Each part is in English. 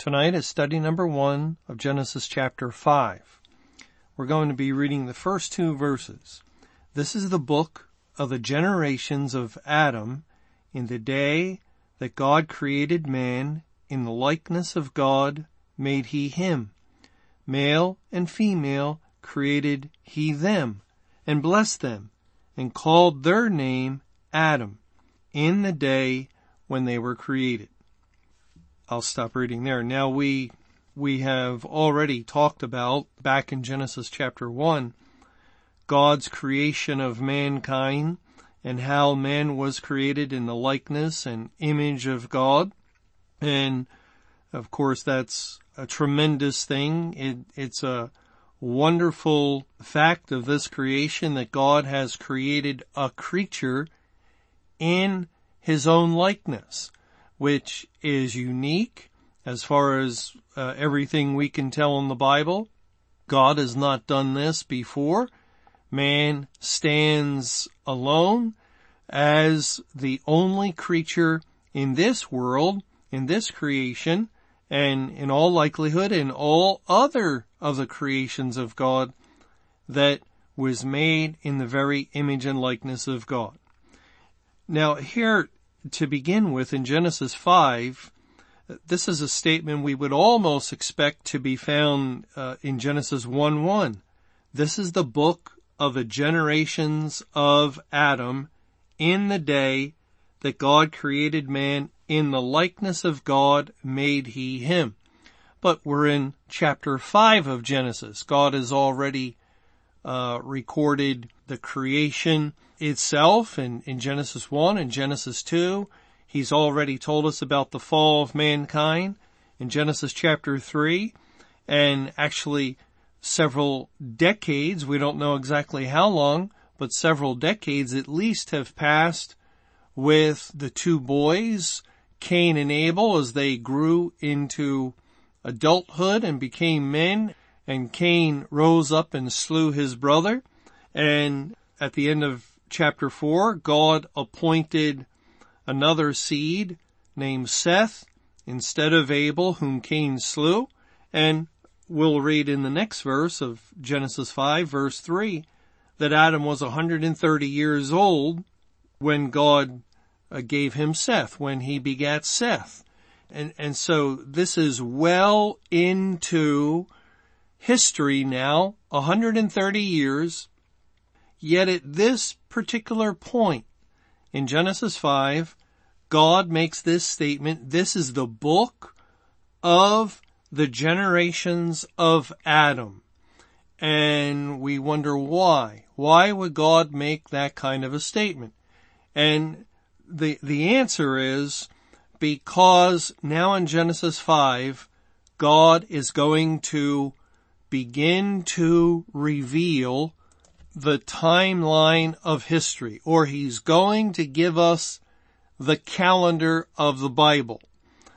Tonight is study number one of Genesis chapter five. We're going to be reading the first two verses. This is the book of the generations of Adam in the day that God created man in the likeness of God made he him. Male and female created he them and blessed them and called their name Adam in the day when they were created. I'll stop reading there. Now we, we have already talked about back in Genesis chapter one, God's creation of mankind and how man was created in the likeness and image of God. And of course that's a tremendous thing. It, it's a wonderful fact of this creation that God has created a creature in his own likeness which is unique as far as uh, everything we can tell in the Bible. God has not done this before. Man stands alone as the only creature in this world, in this creation, and in all likelihood in all other of the creations of God that was made in the very image and likeness of God. Now here to begin with in Genesis 5, this is a statement we would almost expect to be found uh, in Genesis 1 1. This is the book of the generations of Adam in the day that God created man in the likeness of God made he him. But we're in chapter 5 of Genesis. God has already uh, recorded the creation itself in, in Genesis 1 and Genesis 2. He's already told us about the fall of mankind in Genesis chapter 3 and actually several decades, we don't know exactly how long, but several decades at least have passed with the two boys, Cain and Abel, as they grew into adulthood and became men, and Cain rose up and slew his brother, and at the end of chapter 4, God appointed another seed named Seth instead of Abel whom Cain slew. And we'll read in the next verse of Genesis 5 verse 3 that Adam was 130 years old when God uh, gave him Seth, when he begat Seth. And, and so this is well into history now, 130 years Yet at this particular point in Genesis 5, God makes this statement, this is the book of the generations of Adam. And we wonder why. Why would God make that kind of a statement? And the, the answer is because now in Genesis 5, God is going to begin to reveal the timeline of history, or he's going to give us the calendar of the Bible.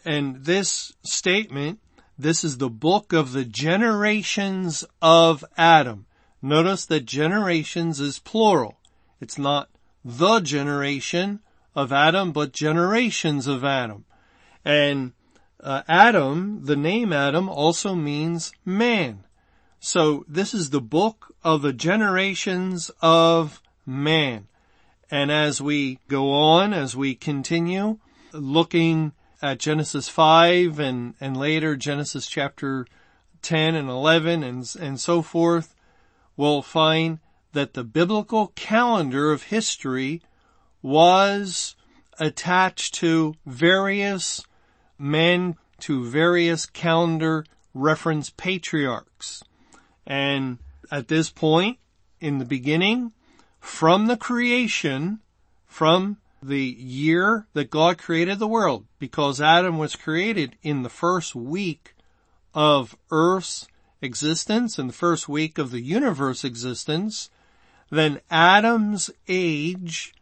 And this statement, this is the book of the generations of Adam. Notice that generations is plural. It's not the generation of Adam, but generations of Adam. And uh, Adam, the name Adam also means man. So this is the book of the generations of man. And as we go on, as we continue looking at Genesis 5 and, and later Genesis chapter 10 and 11 and, and so forth, we'll find that the biblical calendar of history was attached to various men, to various calendar reference patriarchs. And at this point, in the beginning, from the creation, from the year that God created the world, because Adam was created in the first week of Earth's existence and the first week of the universe existence, then Adam's age,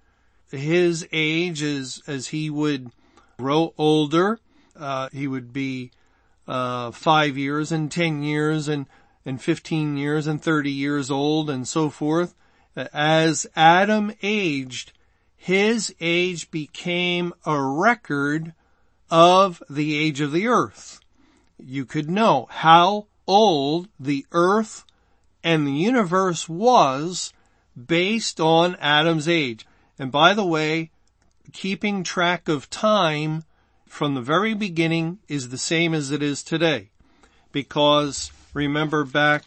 his age is as he would grow older, uh, he would be uh, five years and ten years and and 15 years and 30 years old and so forth. As Adam aged, his age became a record of the age of the earth. You could know how old the earth and the universe was based on Adam's age. And by the way, keeping track of time from the very beginning is the same as it is today. Because remember back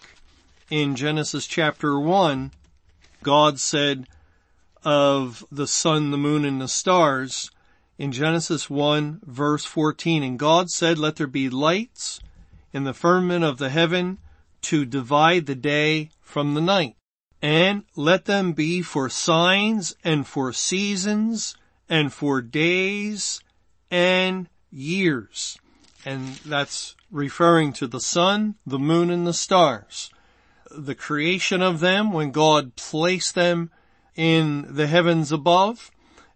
in Genesis chapter 1, God said of the sun, the moon, and the stars in Genesis 1 verse 14, and God said, let there be lights in the firmament of the heaven to divide the day from the night. And let them be for signs and for seasons and for days and years. And that's referring to the sun, the moon, and the stars. The creation of them when God placed them in the heavens above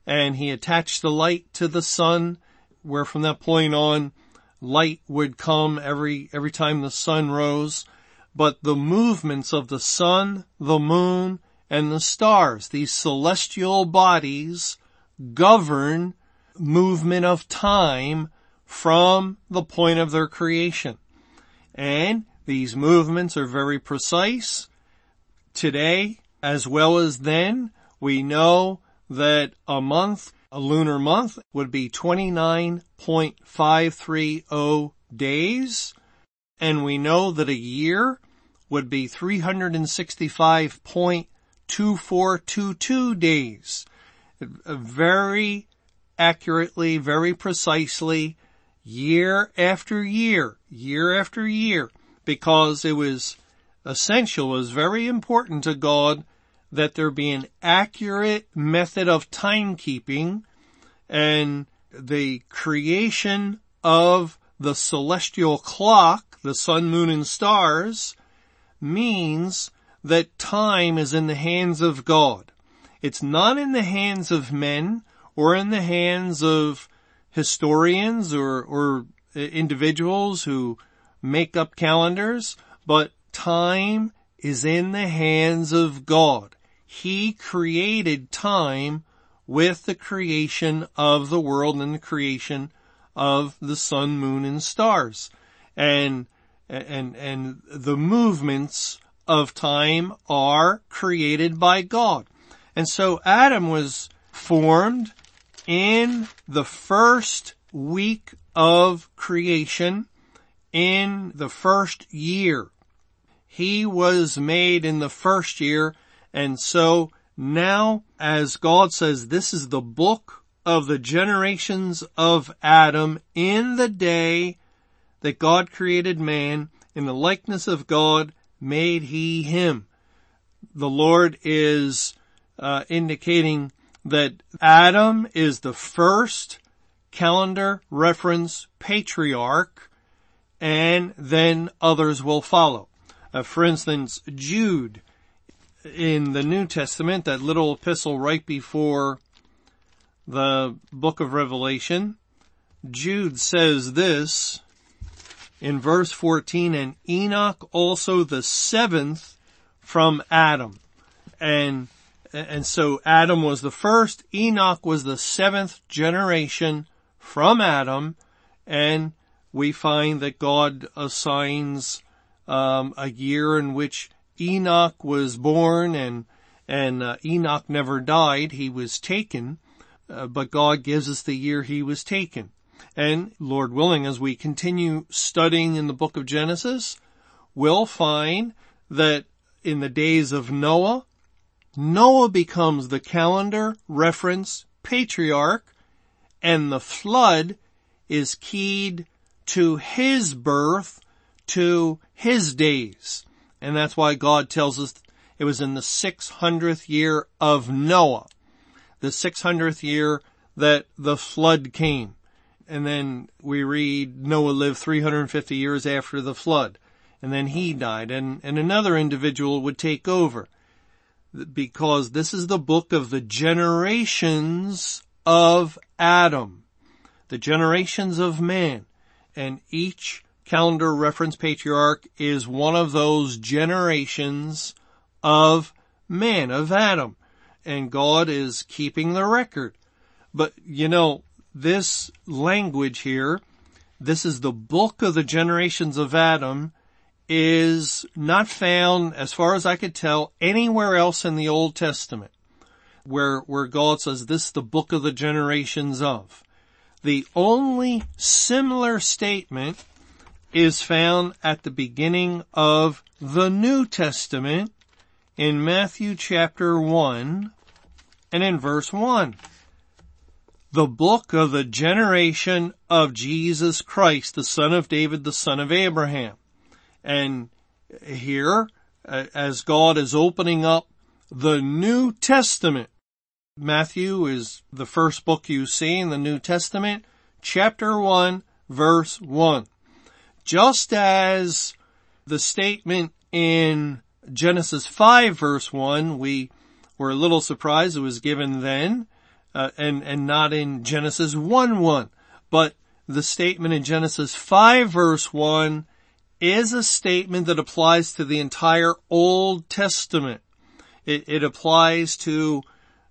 and he attached the light to the sun where from that point on light would come every, every time the sun rose. But the movements of the sun, the moon, and the stars, these celestial bodies govern movement of time from the point of their creation. And these movements are very precise. Today, as well as then, we know that a month, a lunar month, would be 29.530 days. And we know that a year would be 365.2422 days. Very accurately, very precisely, year after year, year after year, because it was essential, it was very important to God that there be an accurate method of timekeeping and the creation of the celestial clock, the sun, moon, and stars, means that time is in the hands of God. It's not in the hands of men or in the hands of historians or, or individuals who make up calendars, but time is in the hands of God. He created time with the creation of the world and the creation of the sun, moon, and stars. And, and, and the movements of time are created by God. And so Adam was formed in the first week of creation in the first year. He was made in the first year and so now as God says this is the book of the generations of Adam in the day that God created man in the likeness of God made he him. The Lord is uh, indicating that Adam is the first calendar reference patriarch and then others will follow. Uh, for instance, Jude in the New Testament, that little epistle right before the book of Revelation, Jude says this in verse 14, and Enoch also the seventh from Adam. And and so Adam was the first, Enoch was the seventh generation from Adam, and we find that God assigns um, a year in which Enoch was born, and and uh, Enoch never died; he was taken, uh, but God gives us the year he was taken. And Lord willing, as we continue studying in the book of Genesis, we'll find that in the days of Noah, Noah becomes the calendar reference patriarch and the flood is keyed to his birth, to his days. And that's why God tells us it was in the 600th year of Noah, the 600th year that the flood came. and then we read Noah lived 350 years after the flood and then he died and, and another individual would take over because this is the book of the generations of Adam, the generations of man, and each calendar reference patriarch is one of those generations of man, of Adam, and God is keeping the record. But you know, this language here, this is the book of the generations of Adam, is not found, as far as I could tell, anywhere else in the Old Testament where, where God says this is the book of the generations of. The only similar statement is found at the beginning of the New Testament in Matthew chapter 1 and in verse 1. The book of the generation of Jesus Christ, the son of David, the son of Abraham. And here, as God is opening up the New Testament, Matthew is the first book you see in the New Testament, chapter 1, verse 1. Just as the statement in Genesis 5 verse 1, we were a little surprised it was given then, uh, and, and not in Genesis 1 1. But the statement in Genesis 5 verse 1 is a statement that applies to the entire Old Testament. It, it applies to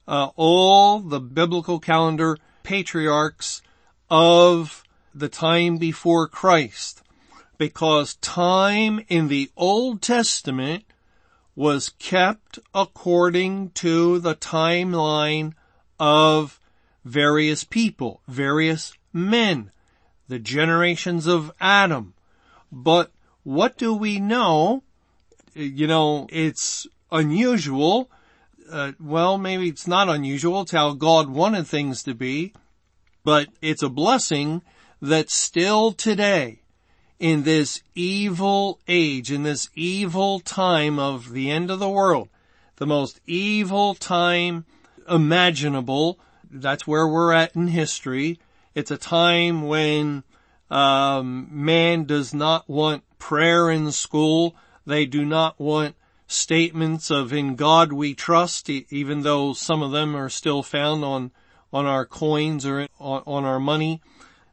uh, all the biblical calendar patriarchs of the time before Christ. Because time in the Old Testament was kept according to the timeline of various people, various men, the generations of Adam. But what do we know? You know, it's unusual. Uh, well, maybe it's not unusual. It's how God wanted things to be, but it's a blessing that still today, in this evil age, in this evil time of the end of the world, the most evil time imaginable, that's where we're at in history. It's a time when um, man does not want prayer in school. They do not want statements of in God we trust, even though some of them are still found on, on our coins or on, on our money.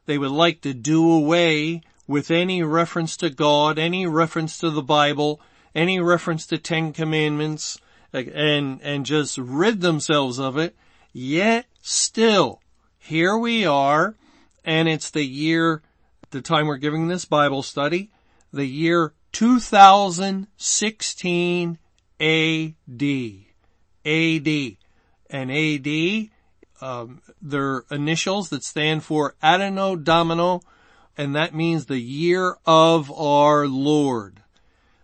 They would like to do away with any reference to God, any reference to the Bible, any reference to Ten Commandments, and, and just rid themselves of it. Yet still, here we are, and it's the year, the time we're giving this Bible study, the year 2016 AD. AD. And AD, um, their initials that stand for Anno Domini, and that means the year of our Lord.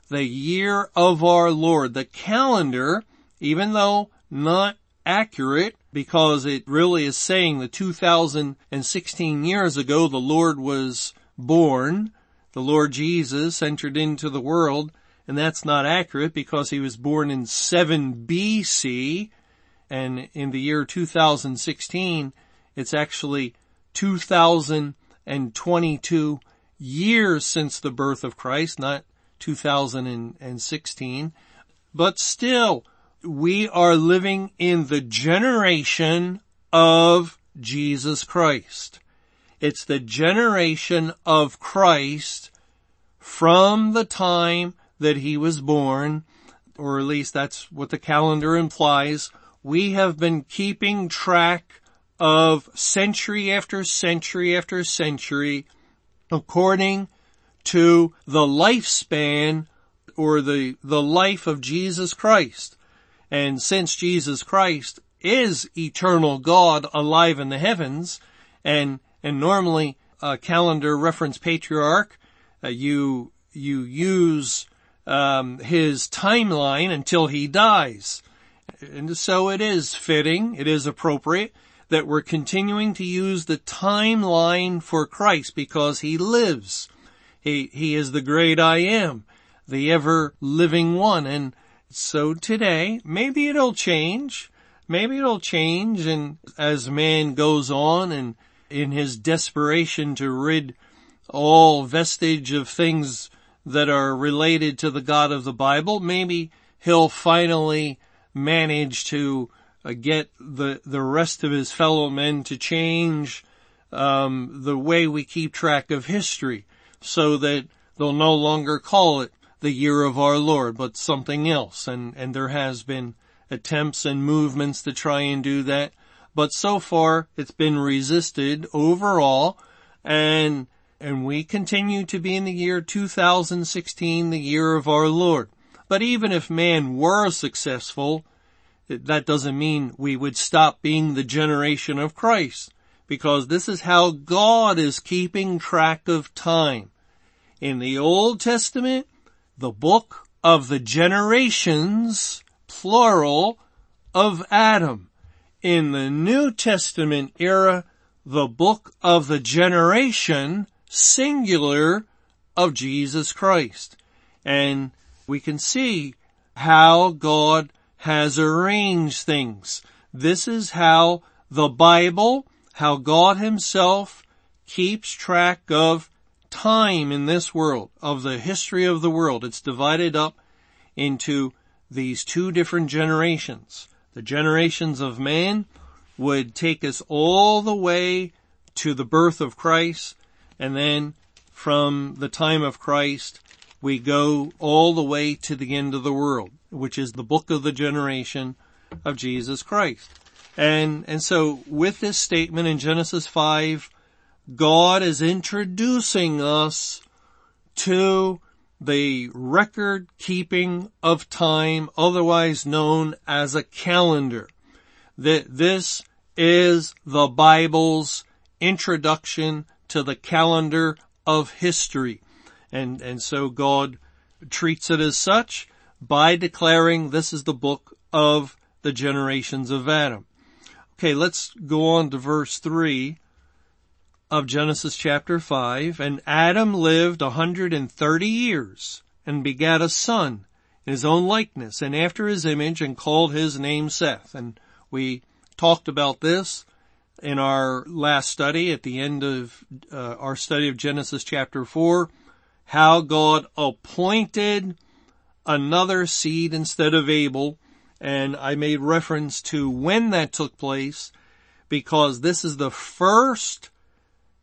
The year of our Lord. The calendar, even though not accurate, because it really is saying the 2016 years ago the Lord was born, the Lord Jesus entered into the world, and that's not accurate because he was born in 7 BC, and in the year 2016, it's actually 2022 years since the birth of Christ, not 2016. But still, we are living in the generation of Jesus Christ. It's the generation of Christ from the time that he was born, or at least that's what the calendar implies. We have been keeping track of century after century after century according to the lifespan or the, the life of Jesus Christ. And since Jesus Christ is eternal God alive in the heavens and and normally a calendar reference patriarch, uh, you, you use, um, his timeline until he dies. And so it is fitting, it is appropriate that we're continuing to use the timeline for Christ because he lives. He, he is the great I am, the ever living one. And so today, maybe it'll change. Maybe it'll change and as man goes on and in his desperation to rid all vestige of things that are related to the God of the Bible, maybe he'll finally manage to uh, get the, the rest of his fellow men to change um, the way we keep track of history so that they'll no longer call it the year of our Lord, but something else. And, and there has been attempts and movements to try and do that. But so far it's been resisted overall and, and we continue to be in the year 2016, the year of our Lord. But even if man were successful, that doesn't mean we would stop being the generation of Christ because this is how God is keeping track of time. In the Old Testament, the book of the generations, plural, of Adam. In the New Testament era, the book of the generation, singular, of Jesus Christ. And we can see how God has arranged things. This is how the Bible how God himself keeps track of time in this world, of the history of the world. It's divided up into these two different generations. The generations of man would take us all the way to the birth of Christ, and then from the time of Christ, we go all the way to the end of the world, which is the book of the generation of Jesus Christ. And, and so with this statement in Genesis 5, God is introducing us to the record keeping of time, otherwise known as a calendar. That this is the Bible's introduction to the calendar of history. And, and so God treats it as such by declaring this is the book of the generations of Adam. Okay, let's go on to verse 3 of Genesis chapter 5. And Adam lived a hundred and thirty years and begat a son in his own likeness and after his image and called his name Seth. And we talked about this in our last study at the end of uh, our study of Genesis chapter 4, how God appointed another seed instead of Abel and I made reference to when that took place because this is the first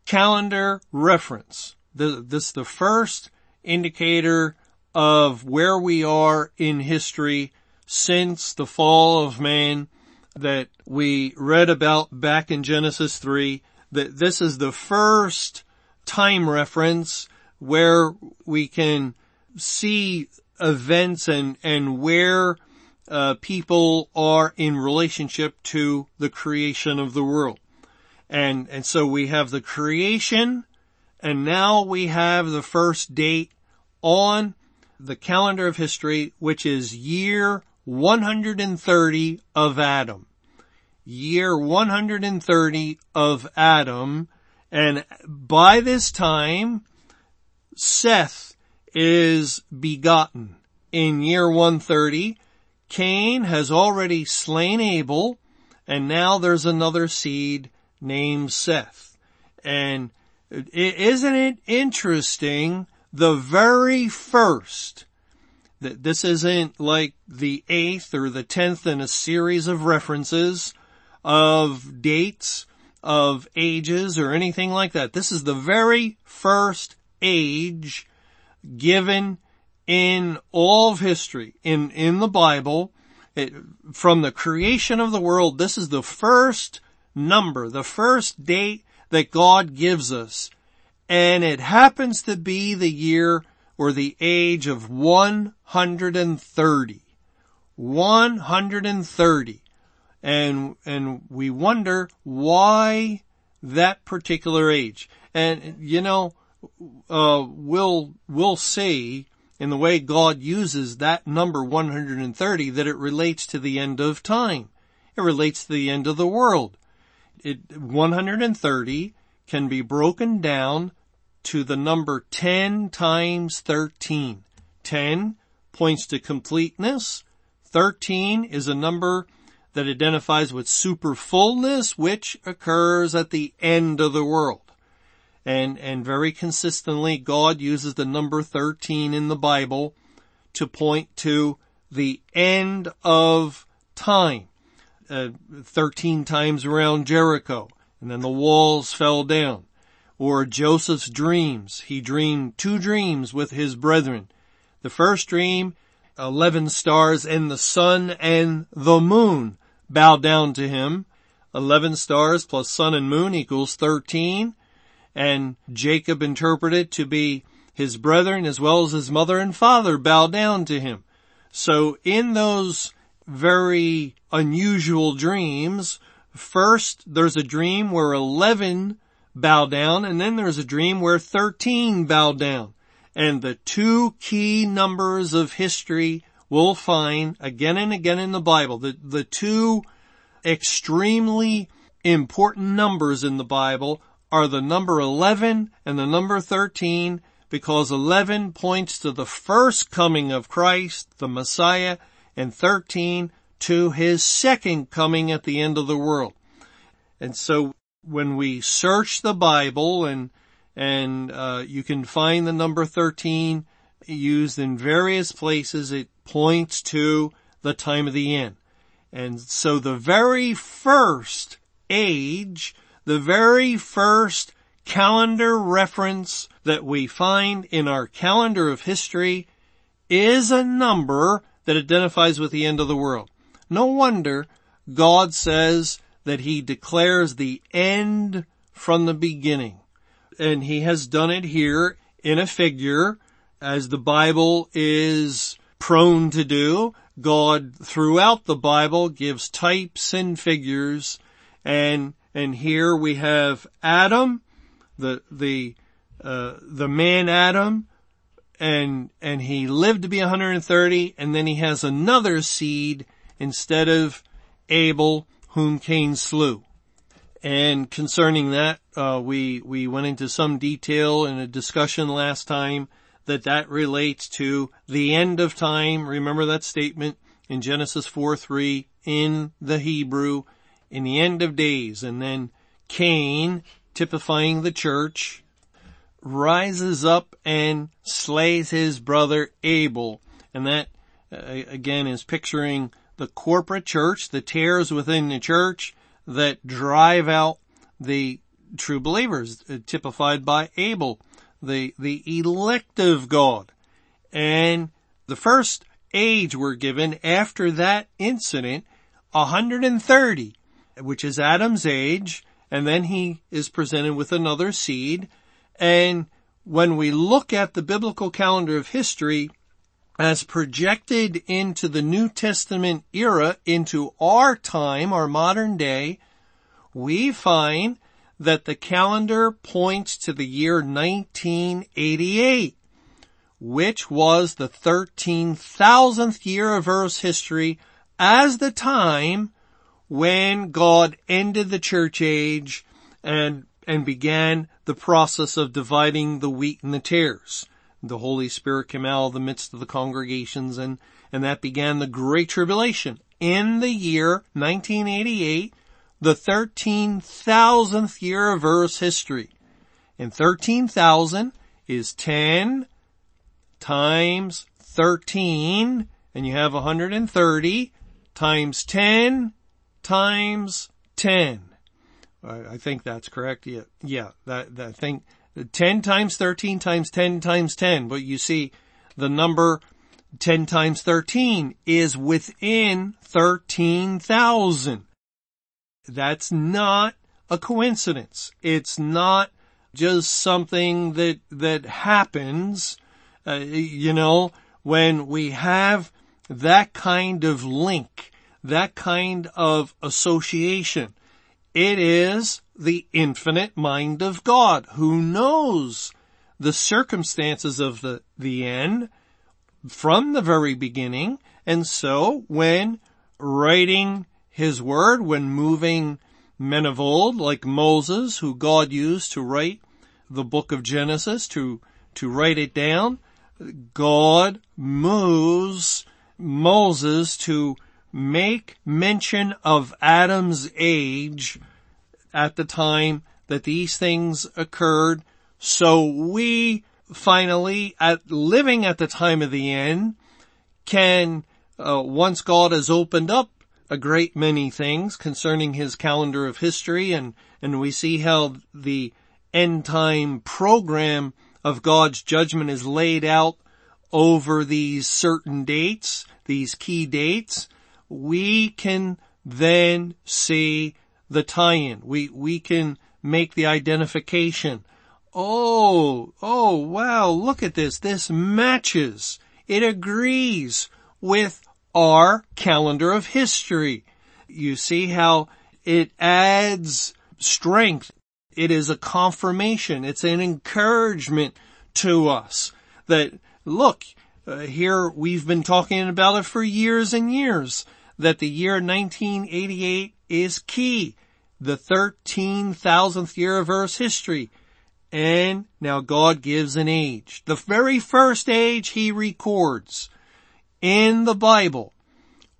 calendar reference. This is the first indicator of where we are in history since the fall of man that we read about back in Genesis 3, that this is the first time reference where we can see events and, and where uh, people are in relationship to the creation of the world. And, and so we have the creation and now we have the first date on the calendar of history, which is year 130 of Adam. Year 130 of Adam. And by this time, Seth is begotten in year 130 Cain has already slain Abel, and now there's another seed named Seth. And isn't it interesting? The very first, that this isn't like the eighth or the tenth in a series of references of dates, of ages or anything like that. This is the very first age given in all of history, in, in the Bible, it, from the creation of the world, this is the first number, the first date that God gives us. And it happens to be the year or the age of 130. 130. And, and we wonder why that particular age. And, you know, uh, we'll, we'll see in the way God uses that number 130 that it relates to the end of time. It relates to the end of the world. It, 130 can be broken down to the number 10 times 13. 10 points to completeness. 13 is a number that identifies with superfullness, which occurs at the end of the world. And, and very consistently, God uses the number 13 in the Bible to point to the end of time. Uh, 13 times around Jericho, and then the walls fell down. Or Joseph's dreams. He dreamed two dreams with his brethren. The first dream, 11 stars and the sun and the moon bowed down to him. 11 stars plus sun and moon equals 13. And Jacob interpreted to be his brethren as well as his mother and father bowed down to him. So in those very unusual dreams, first there's a dream where 11 bow down and then there's a dream where 13 bow down. And the two key numbers of history we'll find again and again in the Bible, the, the two extremely important numbers in the Bible are the number 11 and the number 13 because 11 points to the first coming of Christ, the Messiah, and 13 to his second coming at the end of the world. And so when we search the Bible and and uh, you can find the number 13 used in various places, it points to the time of the end. And so the very first age, the very first calendar reference that we find in our calendar of history is a number that identifies with the end of the world. No wonder God says that he declares the end from the beginning. And he has done it here in a figure as the Bible is prone to do. God throughout the Bible gives types and figures and, and here we have Adam the the uh, the man Adam, and and he lived to be 130, and then he has another seed instead of Abel, whom Cain slew. And concerning that, uh, we we went into some detail in a discussion last time that that relates to the end of time. Remember that statement in Genesis 4 3 in the Hebrew, in the end of days, and then Cain typifying the church, rises up and slays his brother Abel. And that, uh, again, is picturing the corporate church, the tares within the church that drive out the true believers, uh, typified by Abel, the, the elective God. And the first age we're given after that incident, 130, which is Adam's age, and then he is presented with another seed. And when we look at the biblical calendar of history as projected into the New Testament era, into our time, our modern day, we find that the calendar points to the year 1988, which was the 13,000th year of Earth's history as the time when God ended the church age and, and began the process of dividing the wheat and the tares. The Holy Spirit came out of the midst of the congregations and, and that began the Great Tribulation. In the year 1988, the 13,000th year of Earth's history. And 13,000 is 10 times 13, and you have 130 times 10 times 10. I think that's correct. Yeah, yeah, that, that thing, 10 times 13 times 10 times 10. But you see, the number 10 times 13 is within 13,000. That's not a coincidence. It's not just something that, that happens, uh, you know, when we have that kind of link that kind of association. It is the infinite mind of God who knows the circumstances of the, the end from the very beginning. And so when writing his word, when moving men of old like Moses, who God used to write the book of Genesis, to, to write it down, God moves Moses to make mention of Adam's age at the time that these things occurred. So we finally, at living at the time of the end, can, uh, once God has opened up a great many things concerning his calendar of history and, and we see how the end time program of God's judgment is laid out over these certain dates, these key dates, we can then see the tie-in. We, we can make the identification. Oh, oh wow, look at this. This matches. It agrees with our calendar of history. You see how it adds strength. It is a confirmation. It's an encouragement to us that look, uh, here we've been talking about it for years and years that the year 1988 is key. The 13,000th year of Earth's history. And now God gives an age. The very first age he records in the Bible,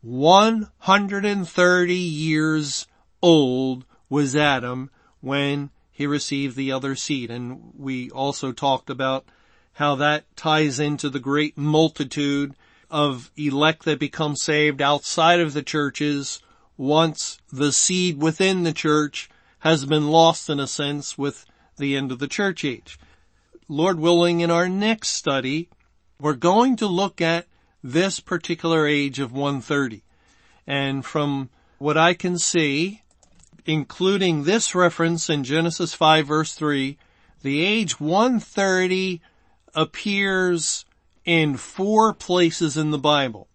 130 years old was Adam when he received the other seed. And we also talked about how that ties into the great multitude of elect that become saved outside of the churches once the seed within the church has been lost in a sense with the end of the church age. Lord willing, in our next study, we're going to look at this particular age of 130. And from what I can see, including this reference in Genesis 5 verse 3, the age 130 appears in four places in the Bible.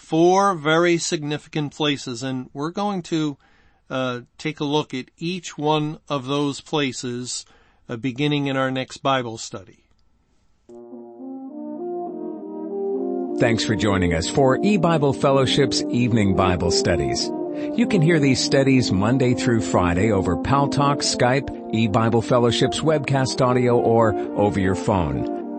Four very significant places and we're going to uh, take a look at each one of those places uh, beginning in our next Bible study. Thanks for joining us for E-Bible Fellowship's Evening Bible Studies. You can hear these studies Monday through Friday over Paltalk, Skype, E-Bible Fellowship's webcast audio, or over your phone.